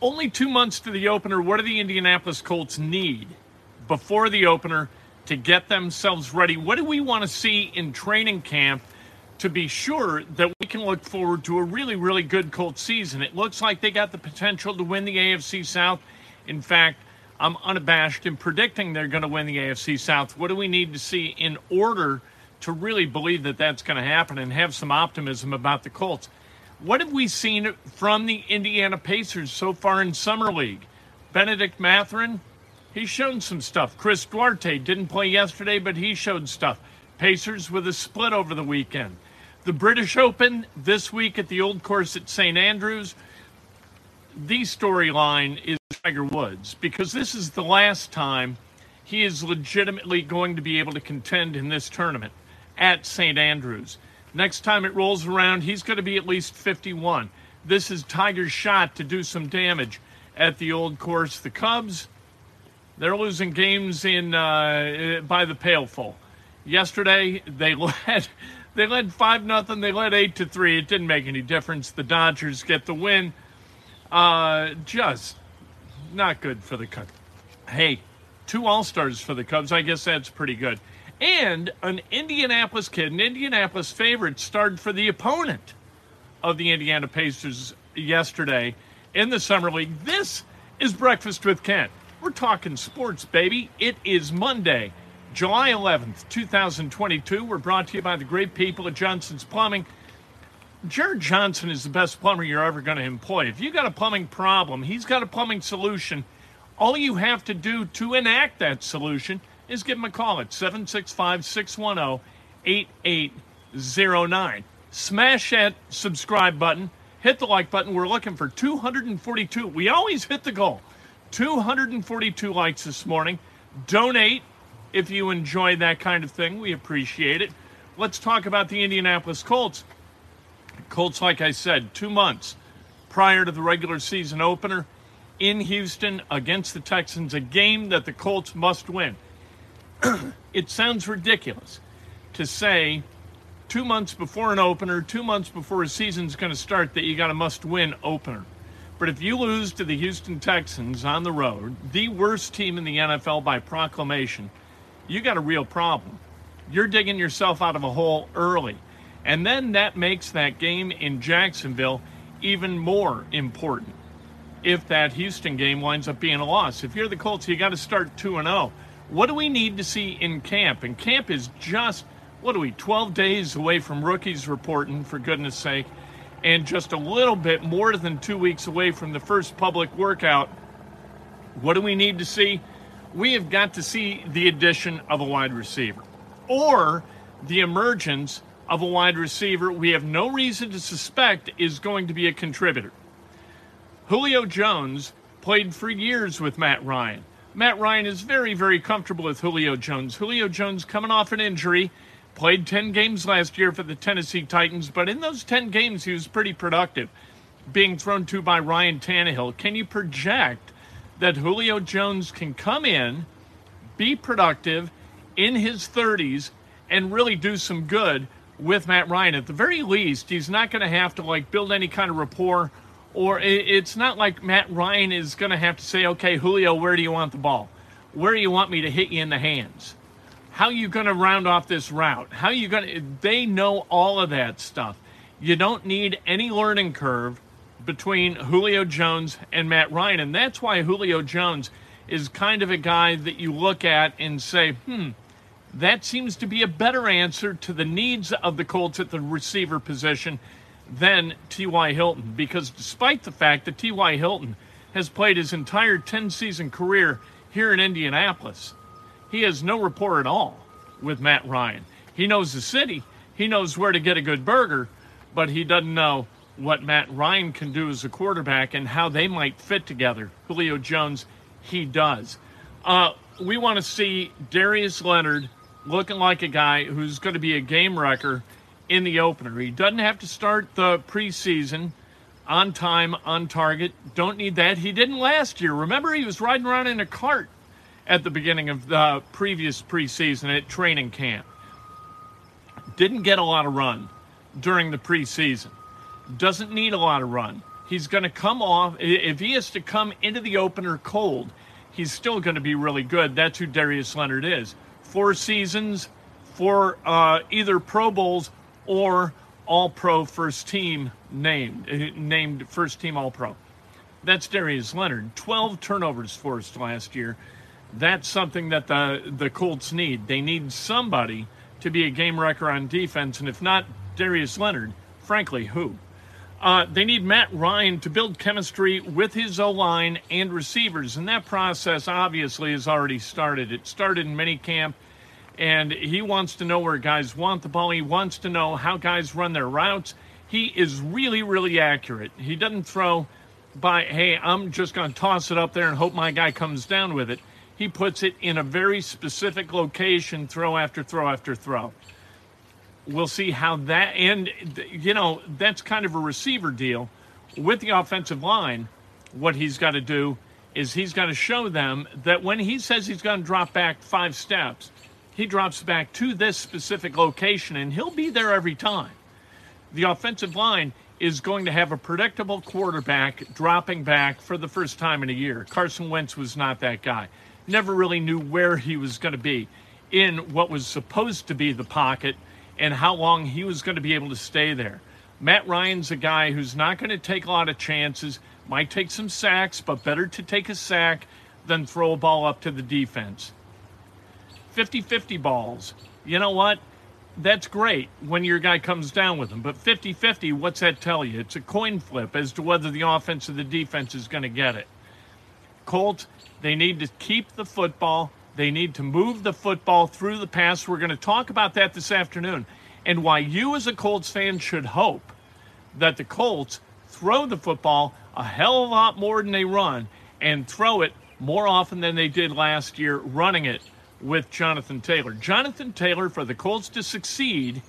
only two months to the opener. What do the Indianapolis Colts need before the opener to get themselves ready? What do we want to see in training camp to be sure that we can look forward to a really, really good Colts season? It looks like they got the potential to win the AFC South. In fact, I'm unabashed in predicting they're going to win the AFC South. What do we need to see in order to really believe that that's going to happen and have some optimism about the Colts? What have we seen from the Indiana Pacers so far in Summer League? Bennedict Mathurin, he's shown some stuff. Chris Duarte didn't play yesterday, but he showed stuff. Pacers with a split over the weekend. The British Open this week at the old course at St. Andrews. The storyline is Tiger Woods because this is the last time he is legitimately going to be able to contend in this tournament at St. Andrews. Next time it rolls around, he's going to be at least 51. This is Tiger's shot to do some damage at the old course. The Cubs, they're losing games in uh, by the pailful. Yesterday they led they led five nothing. They led eight to three. It didn't make any difference. The Dodgers get the win. Uh, just not good for the Cubs. Hey, two All Stars for the Cubs. I guess that's pretty good and an Indianapolis kid, an Indianapolis favorite, started for the opponent of the Indiana Pacers yesterday in the Summer League. This is Breakfast with Kent. We're talking sports, baby. It is Monday, July 11th, 2022. We're brought to you by the great people at Johnson's Plumbing. Jared Johnson is the best plumber you're ever going to employ. If you got a plumbing problem, he's got a plumbing solution. All you have to do to enact that solution – is give them a call at 765 610 8809. Smash that subscribe button, hit the like button. We're looking for 242. We always hit the goal. 242 likes this morning. Donate if you enjoy that kind of thing. We appreciate it. Let's talk about the Indianapolis Colts. Colts, like I said, two months prior to the regular season opener in Houston against the Texans, a game that the Colts must win. it sounds ridiculous to say two months before an opener, two months before a season's going to start, that you got a must win opener. But if you lose to the Houston Texans on the road, the worst team in the NFL by proclamation, you got a real problem. You're digging yourself out of a hole early. And then that makes that game in Jacksonville even more important if that Houston game winds up being a loss. If you're the Colts, you got to start 2 and 0. What do we need to see in camp? And camp is just, what are we, 12 days away from rookies reporting, for goodness sake, and just a little bit more than two weeks away from the first public workout. What do we need to see? We have got to see the addition of a wide receiver or the emergence of a wide receiver we have no reason to suspect is going to be a contributor. Julio Jones played for years with Matt Ryan. Matt Ryan is very, very comfortable with Julio Jones. Julio Jones coming off an injury, played 10 games last year for the Tennessee Titans, but in those 10 games, he was pretty productive, being thrown to by Ryan Tannehill. Can you project that Julio Jones can come in, be productive in his 30s, and really do some good with Matt Ryan? At the very least, he's not going to have to like build any kind of rapport or it's not like Matt Ryan is going to have to say, okay, Julio, where do you want the ball? Where do you want me to hit you in the hands? How are you going to round off this route? How are you going to? They know all of that stuff. You don't need any learning curve between Julio Jones and Matt Ryan. And that's why Julio Jones is kind of a guy that you look at and say, hmm, that seems to be a better answer to the needs of the Colts at the receiver position than T.Y. Hilton because despite the fact that T.Y. Hilton has played his entire 10 season career here in Indianapolis, he has no rapport at all with Matt Ryan. He knows the city, he knows where to get a good burger, but he doesn't know what Matt Ryan can do as a quarterback and how they might fit together. Julio Jones, he does. Uh, we want to see Darius Leonard looking like a guy who's going to be a game wrecker in the opener. He doesn't have to start the preseason on time, on target. Don't need that. He didn't last year. Remember, he was riding around in a cart at the beginning of the previous preseason at training camp. Didn't get a lot of run during the preseason. Doesn't need a lot of run He's going to come off, if he has to come into the opener cold, he's still going to be really good. That's who Darius Leonard is. Four seasons, four uh, either Pro Bowls or All Pro first team named, uh, named first team All Pro. That's Darius Leonard. 12 turnovers forced last year. That's something that the, the Colts need. They need somebody to be a game wrecker on defense, and if not Darius Leonard, frankly, who? Uh, they need Matt Ryan to build chemistry with his O line and receivers, and that process obviously has already started. It started in minicamp, and he wants to know where guys want the ball. He wants to know how guys run their routes. He is really, really accurate. He doesn't throw by, hey, I'm just going to toss it up there and hope my guy comes down with it. He puts it in a very specific location, throw after throw after throw we'll see how that and you know that's kind of a receiver deal with the offensive line what he's got to do is he's got to show them that when he says he's going to drop back five steps he drops back to this specific location and he'll be there every time the offensive line is going to have a predictable quarterback dropping back for the first time in a year carson wentz was not that guy never really knew where he was going to be in what was supposed to be the pocket and how long he was going to be able to stay there. Matt Ryan's a guy who's not going to take a lot of chances, might take some sacks, but better to take a sack than throw a ball up to the defense. 50 50 balls. You know what? That's great when your guy comes down with them. But 50 50, what's that tell you? It's a coin flip as to whether the offense or the defense is going to get it. Colts, they need to keep the football they need to move the football through the pass. We're going to talk about that this afternoon and why you, as a Colts fan, should hope that the Colts throw the football a hell of a lot more than they run and throw it more often than they did last year, running it with Jonathan Taylor. Jonathan Taylor, for the Colts to succeed,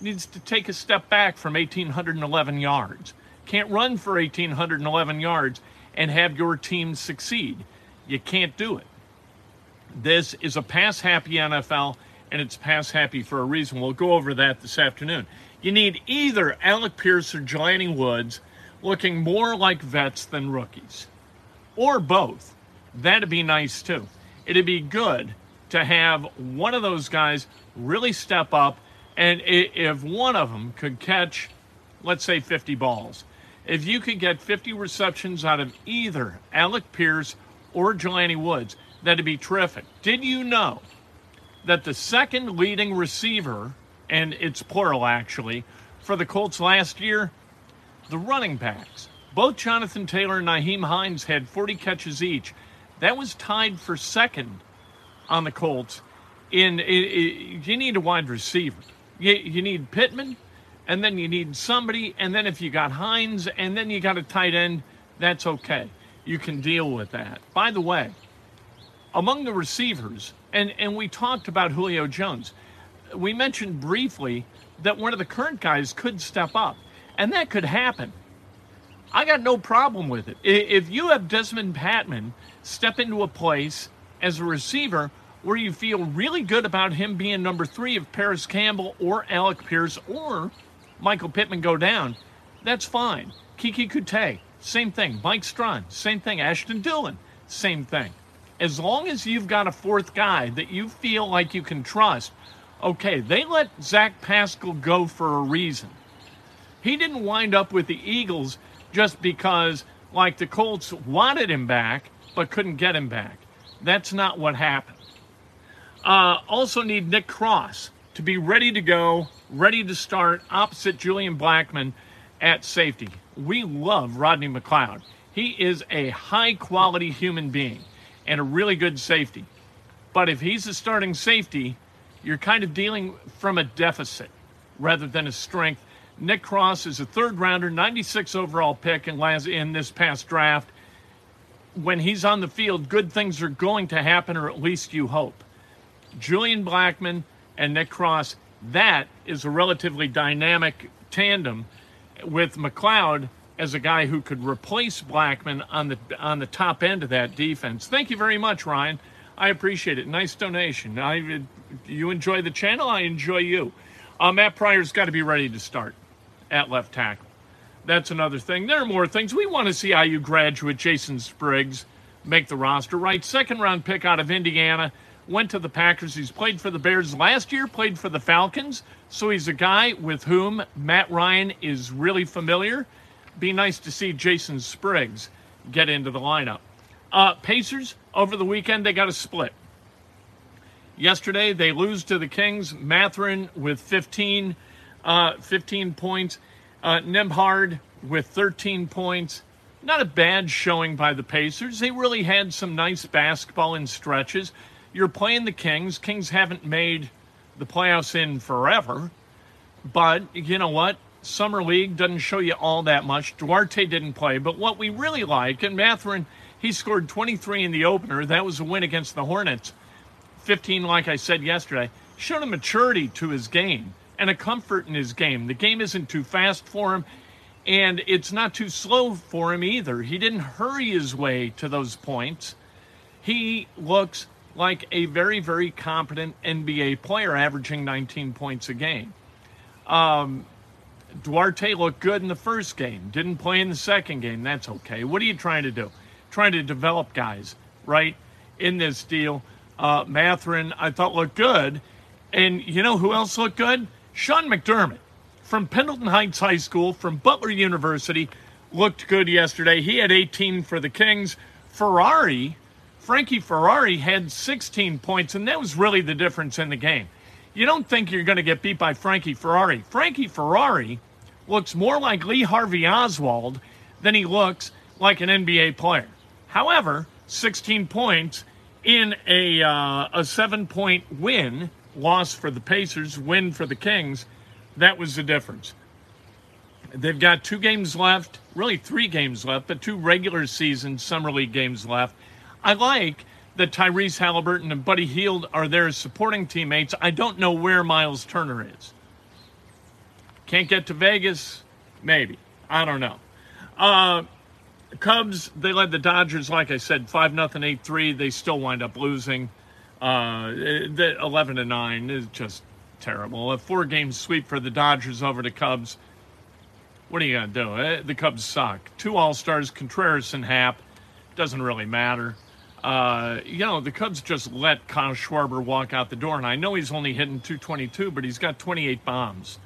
needs to take a step back from 1,811 yards. Can't run for 1,811 yards and have your team succeed. You can't do it. This is a pass happy NFL, and it's pass happy for a reason. We'll go over that this afternoon. You need either Alec Pierce or Jelani Woods looking more like vets than rookies, or both. That'd be nice too. It'd be good to have one of those guys really step up, and if one of them could catch, let's say, 50 balls, if you could get 50 receptions out of either Alec Pierce or Jelani Woods, that'd be terrific. Did you know that the second leading receiver, and it's plural actually, for the Colts last year, the running backs, both Jonathan Taylor and Nyheim Hines had 40 catches each. That was tied for second on the Colts. In you need a wide receiver. You, you need Pittman, and then you need somebody, and then if you got Hines, and then you got a tight end, that's okay. You can deal with that. By the way, among the receivers, and, and we talked about Julio Jones, we mentioned briefly that one of the current guys could step up, and that could happen. I got no problem with it. If you have Dezmon Patmon step into a place as a receiver where you feel really good about him being number three if Parris Campbell or Alec Pierce or Michael Pittman go down, that's fine. Keke Coutee, same thing. Mike Strachan, same thing. Ashton Dulin, same thing as long as you've got a fourth guy that you feel like you can trust, okay, they let Zach Pascal go for a reason. He didn't wind up with the Eagles just because, like, the Colts wanted him back but couldn't get him back. That's not what happened. Uh, also, need Nick Cross to be ready to go, ready to start opposite Julian Blackmon at safety. We love Rodney McLeod. He is a high quality human being and a really good safety. But if he's a starting safety, you're kind of dealing from a deficit rather than a strength. Nick Cross is a third rounder, 96 overall pick in, last, in this past draft. When he's on the field, good things are going to happen, or at least you hope. Julian Blackmon and Nick Cross, that is a relatively dynamic tandem with McLeod as a guy who could replace Blackmon on the on the top end of that defense. Thank you very much, Ryan. I appreciate it. Nice donation. I you enjoy the channel. I enjoy you. Uh, Matt Pryor's got to be ready to start at left tackle. That's another thing. There are more things. We want to see IU graduate Jason Spriggs make the roster, right? Second round pick out of Indiana, went to the Packers. He's played for the Bears last year, played for the Falcons. So he's a guy with whom Matt Ryan is really familiar. Be nice to see Jason Spriggs get into the lineup. Uh, Pacers, over the weekend, they got a split. Yesterday, they lose to the Kings. Mathurin with 15, uh, 15 points. Uh, with 13 points. Not a bad showing by the Pacers. They really had some nice basketball in stretches. You're playing the Kings. Kings haven't made the playoffs in forever. But you know what? Summer League doesn't show you all that much. Duarte didn't play. But what we really like, and Mathurin, he scored 23 in the opener. That was a win against the Hornets. 15, like I said yesterday, showed a maturity to his game and a comfort in his game. The game isn't too fast for him, and it's not too slow for him either. He didn't hurry his way to those points. He looks like a very, very competent NBA player, averaging 19 points a game. Um, Duarte looked good in the first game, didn't play in the second game. That's okay. What are you trying to do? Trying to develop guys, right, in this deal. Uh, Mathurin, I thought looked good. And you know who else looked good? Sean McDermott from Pendleton Heights High School, from Butler University, looked good yesterday. He had 18 for the Kings. Ferrari, Frankie Ferrari had 16 points, and that was really the difference in the game. You don't think you're going to get beat by Frankie Ferrari. Frankie Ferrari looks more like Lee Harvey Oswald than he looks like an NBA player. However, 16 points in a, uh, a seven point win, loss for the Pacers, win for the Kings, that was the difference. They've got two games left, really three games left, but two regular season Summer League games left. I like that Tyrese Halliburton and Buddy Hield are as supporting teammates. I don't know where Myles Turner is. Can't get to Vegas? Maybe. I don't know. Uh, Cubs, they led the Dodgers, like I said, 5 nothing, 8 3. They still wind up losing. Uh, the 11 to 9 is just terrible. A four game sweep for the Dodgers over the Cubs. What are you going to do? Eh, the Cubs suck. Two All Stars, Contreras and Happ. Doesn't really matter. Uh, you know, the Cubs just let Kyle Schwarber walk out the door. And I know he's only hitting 222, but he's got 28 bombs,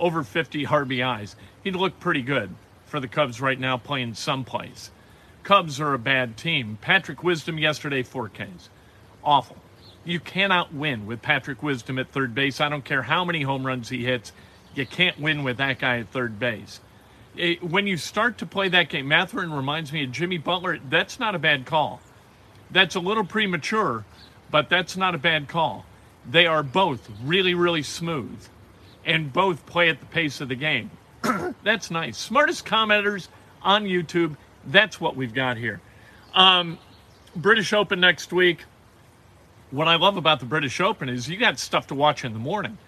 over 50 RBIs. He'd look pretty good for the Cubs right now playing someplace. Cubs are a bad team. Patrick Wisdom yesterday, 4Ks. Awful. You cannot win with Patrick Wisdom at third base. I don't care how many home runs he hits. You can't win with that guy at third base. It, when you start to play that game, Mathurin reminds me of Jimmy Butler. That's not a bad call. That's a little premature, but that's not a bad call. They are both really, really smooth and both play at the pace of the game. That's nice. Smartest commenters on YouTube. That's what we've got here. Um, British Open next week. What I love about the British Open is you got stuff to watch in the morning,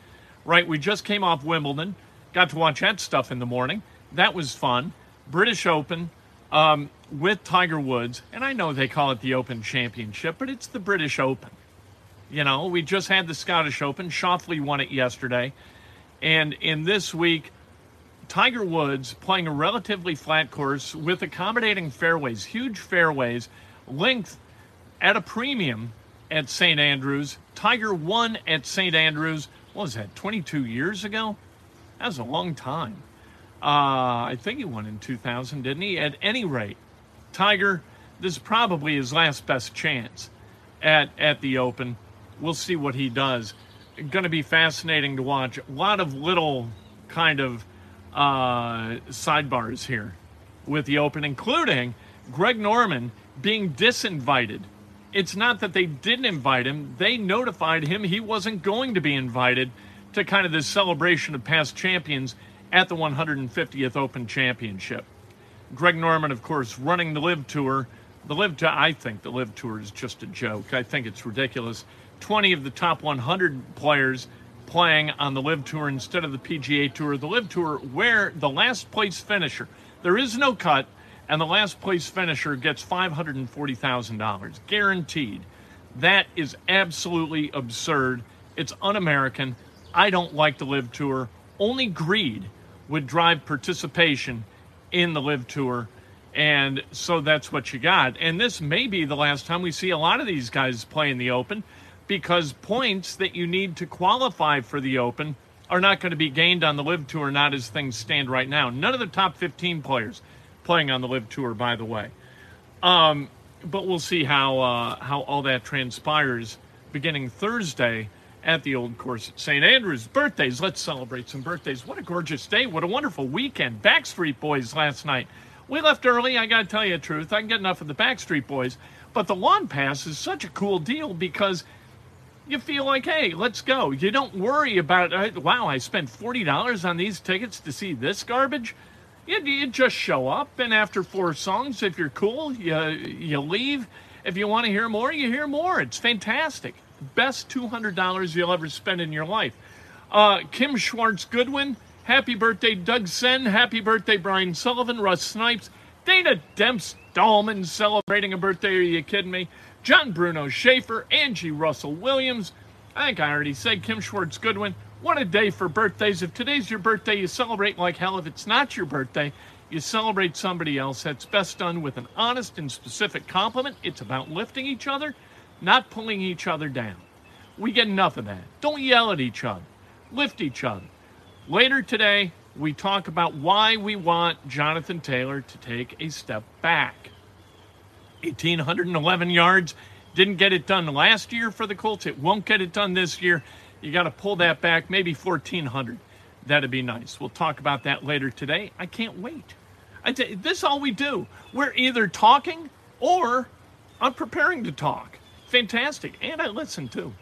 right? We just came off Wimbledon, got to watch that stuff in the morning. That was fun. British Open um, with Tiger Woods, and I know they call it the Open Championship, but it's the British Open. You know, we just had the Scottish Open. Schauffele won it yesterday. And in this week, Tiger Woods playing a relatively flat course with accommodating fairways, huge fairways, length at a premium at St. Andrews. Tiger won at St. Andrews, what was that, 22 years ago? That was a long time. Uh, I think he won in 2000, didn't he? At any rate, Tiger, this is probably his last best chance at, at the Open. We'll see what he does. Going to be fascinating to watch. A lot of little kind of uh, sidebars here with the Open, including Greg Norman being disinvited. It's not that they didn't invite him, they notified him he wasn't going to be invited to kind of this celebration of past champions at the 150th Open Championship. Greg Norman, of course, running the LIV Tour. The LIV Tour, I think the LIV Tour is just a joke. I think it's ridiculous. 20 of the top 100 players playing on the LIV Tour instead of the PGA Tour. The LIV Tour, where the last place finisher, there is no cut, and the last place finisher gets $540,000 guaranteed. That is absolutely absurd. It's un American. I don't like the LIV Tour. Only greed would drive participation in the LIV Tour. And so that's what you got. And this may be the last time we see a lot of these guys play in the Open because points that you need to qualify for the Open are not going to be gained on the LIV Tour, not as things stand right now. None of the top 15 players playing on the LIV Tour, by the way. Um, but we'll see how uh, how all that transpires beginning Thursday at the old course at St. Andrews. Birthdays, let's celebrate some birthdays. What a gorgeous day. What a wonderful weekend. Backstreet Boys last night. We left early, I got to tell you the truth. I can get enough of the Backstreet Boys. But the lawn pass is such a cool deal because you feel like, hey, let's go. You don't worry about, uh, wow, I spent $40 on these tickets to see this garbage. You, you just show up, and after four songs, if you're cool, you, you leave. If you want to hear more, you hear more. It's fantastic. Best $200 you'll ever spend in your life. Uh, Kim Schwartz Goodwin, happy birthday, Doug Sen, happy birthday, Brian Sullivan, Russ Snipes, Dana Demps Dahlman celebrating a birthday. Are you kidding me? John Bruno Schaefer, Angie Russell Williams. I think I already said Kim Schwartz Goodwin. What a day for birthdays. If today's your birthday, you celebrate like hell. If it's not your birthday, you celebrate somebody else. That's best done with an honest and specific compliment. It's about lifting each other, not pulling each other down. We get enough of that. Don't yell at each other, lift each other. Later today, we talk about why we want Jonathan Taylor to take a step back. 1,811 yards. Didn't get it done last year for the Colts. It won't get it done this year. You got to pull that back, maybe 1,400. That'd be nice. We'll talk about that later today. I can't wait. I t- this is all we do. We're either talking or I'm preparing to talk. Fantastic. And I listen too.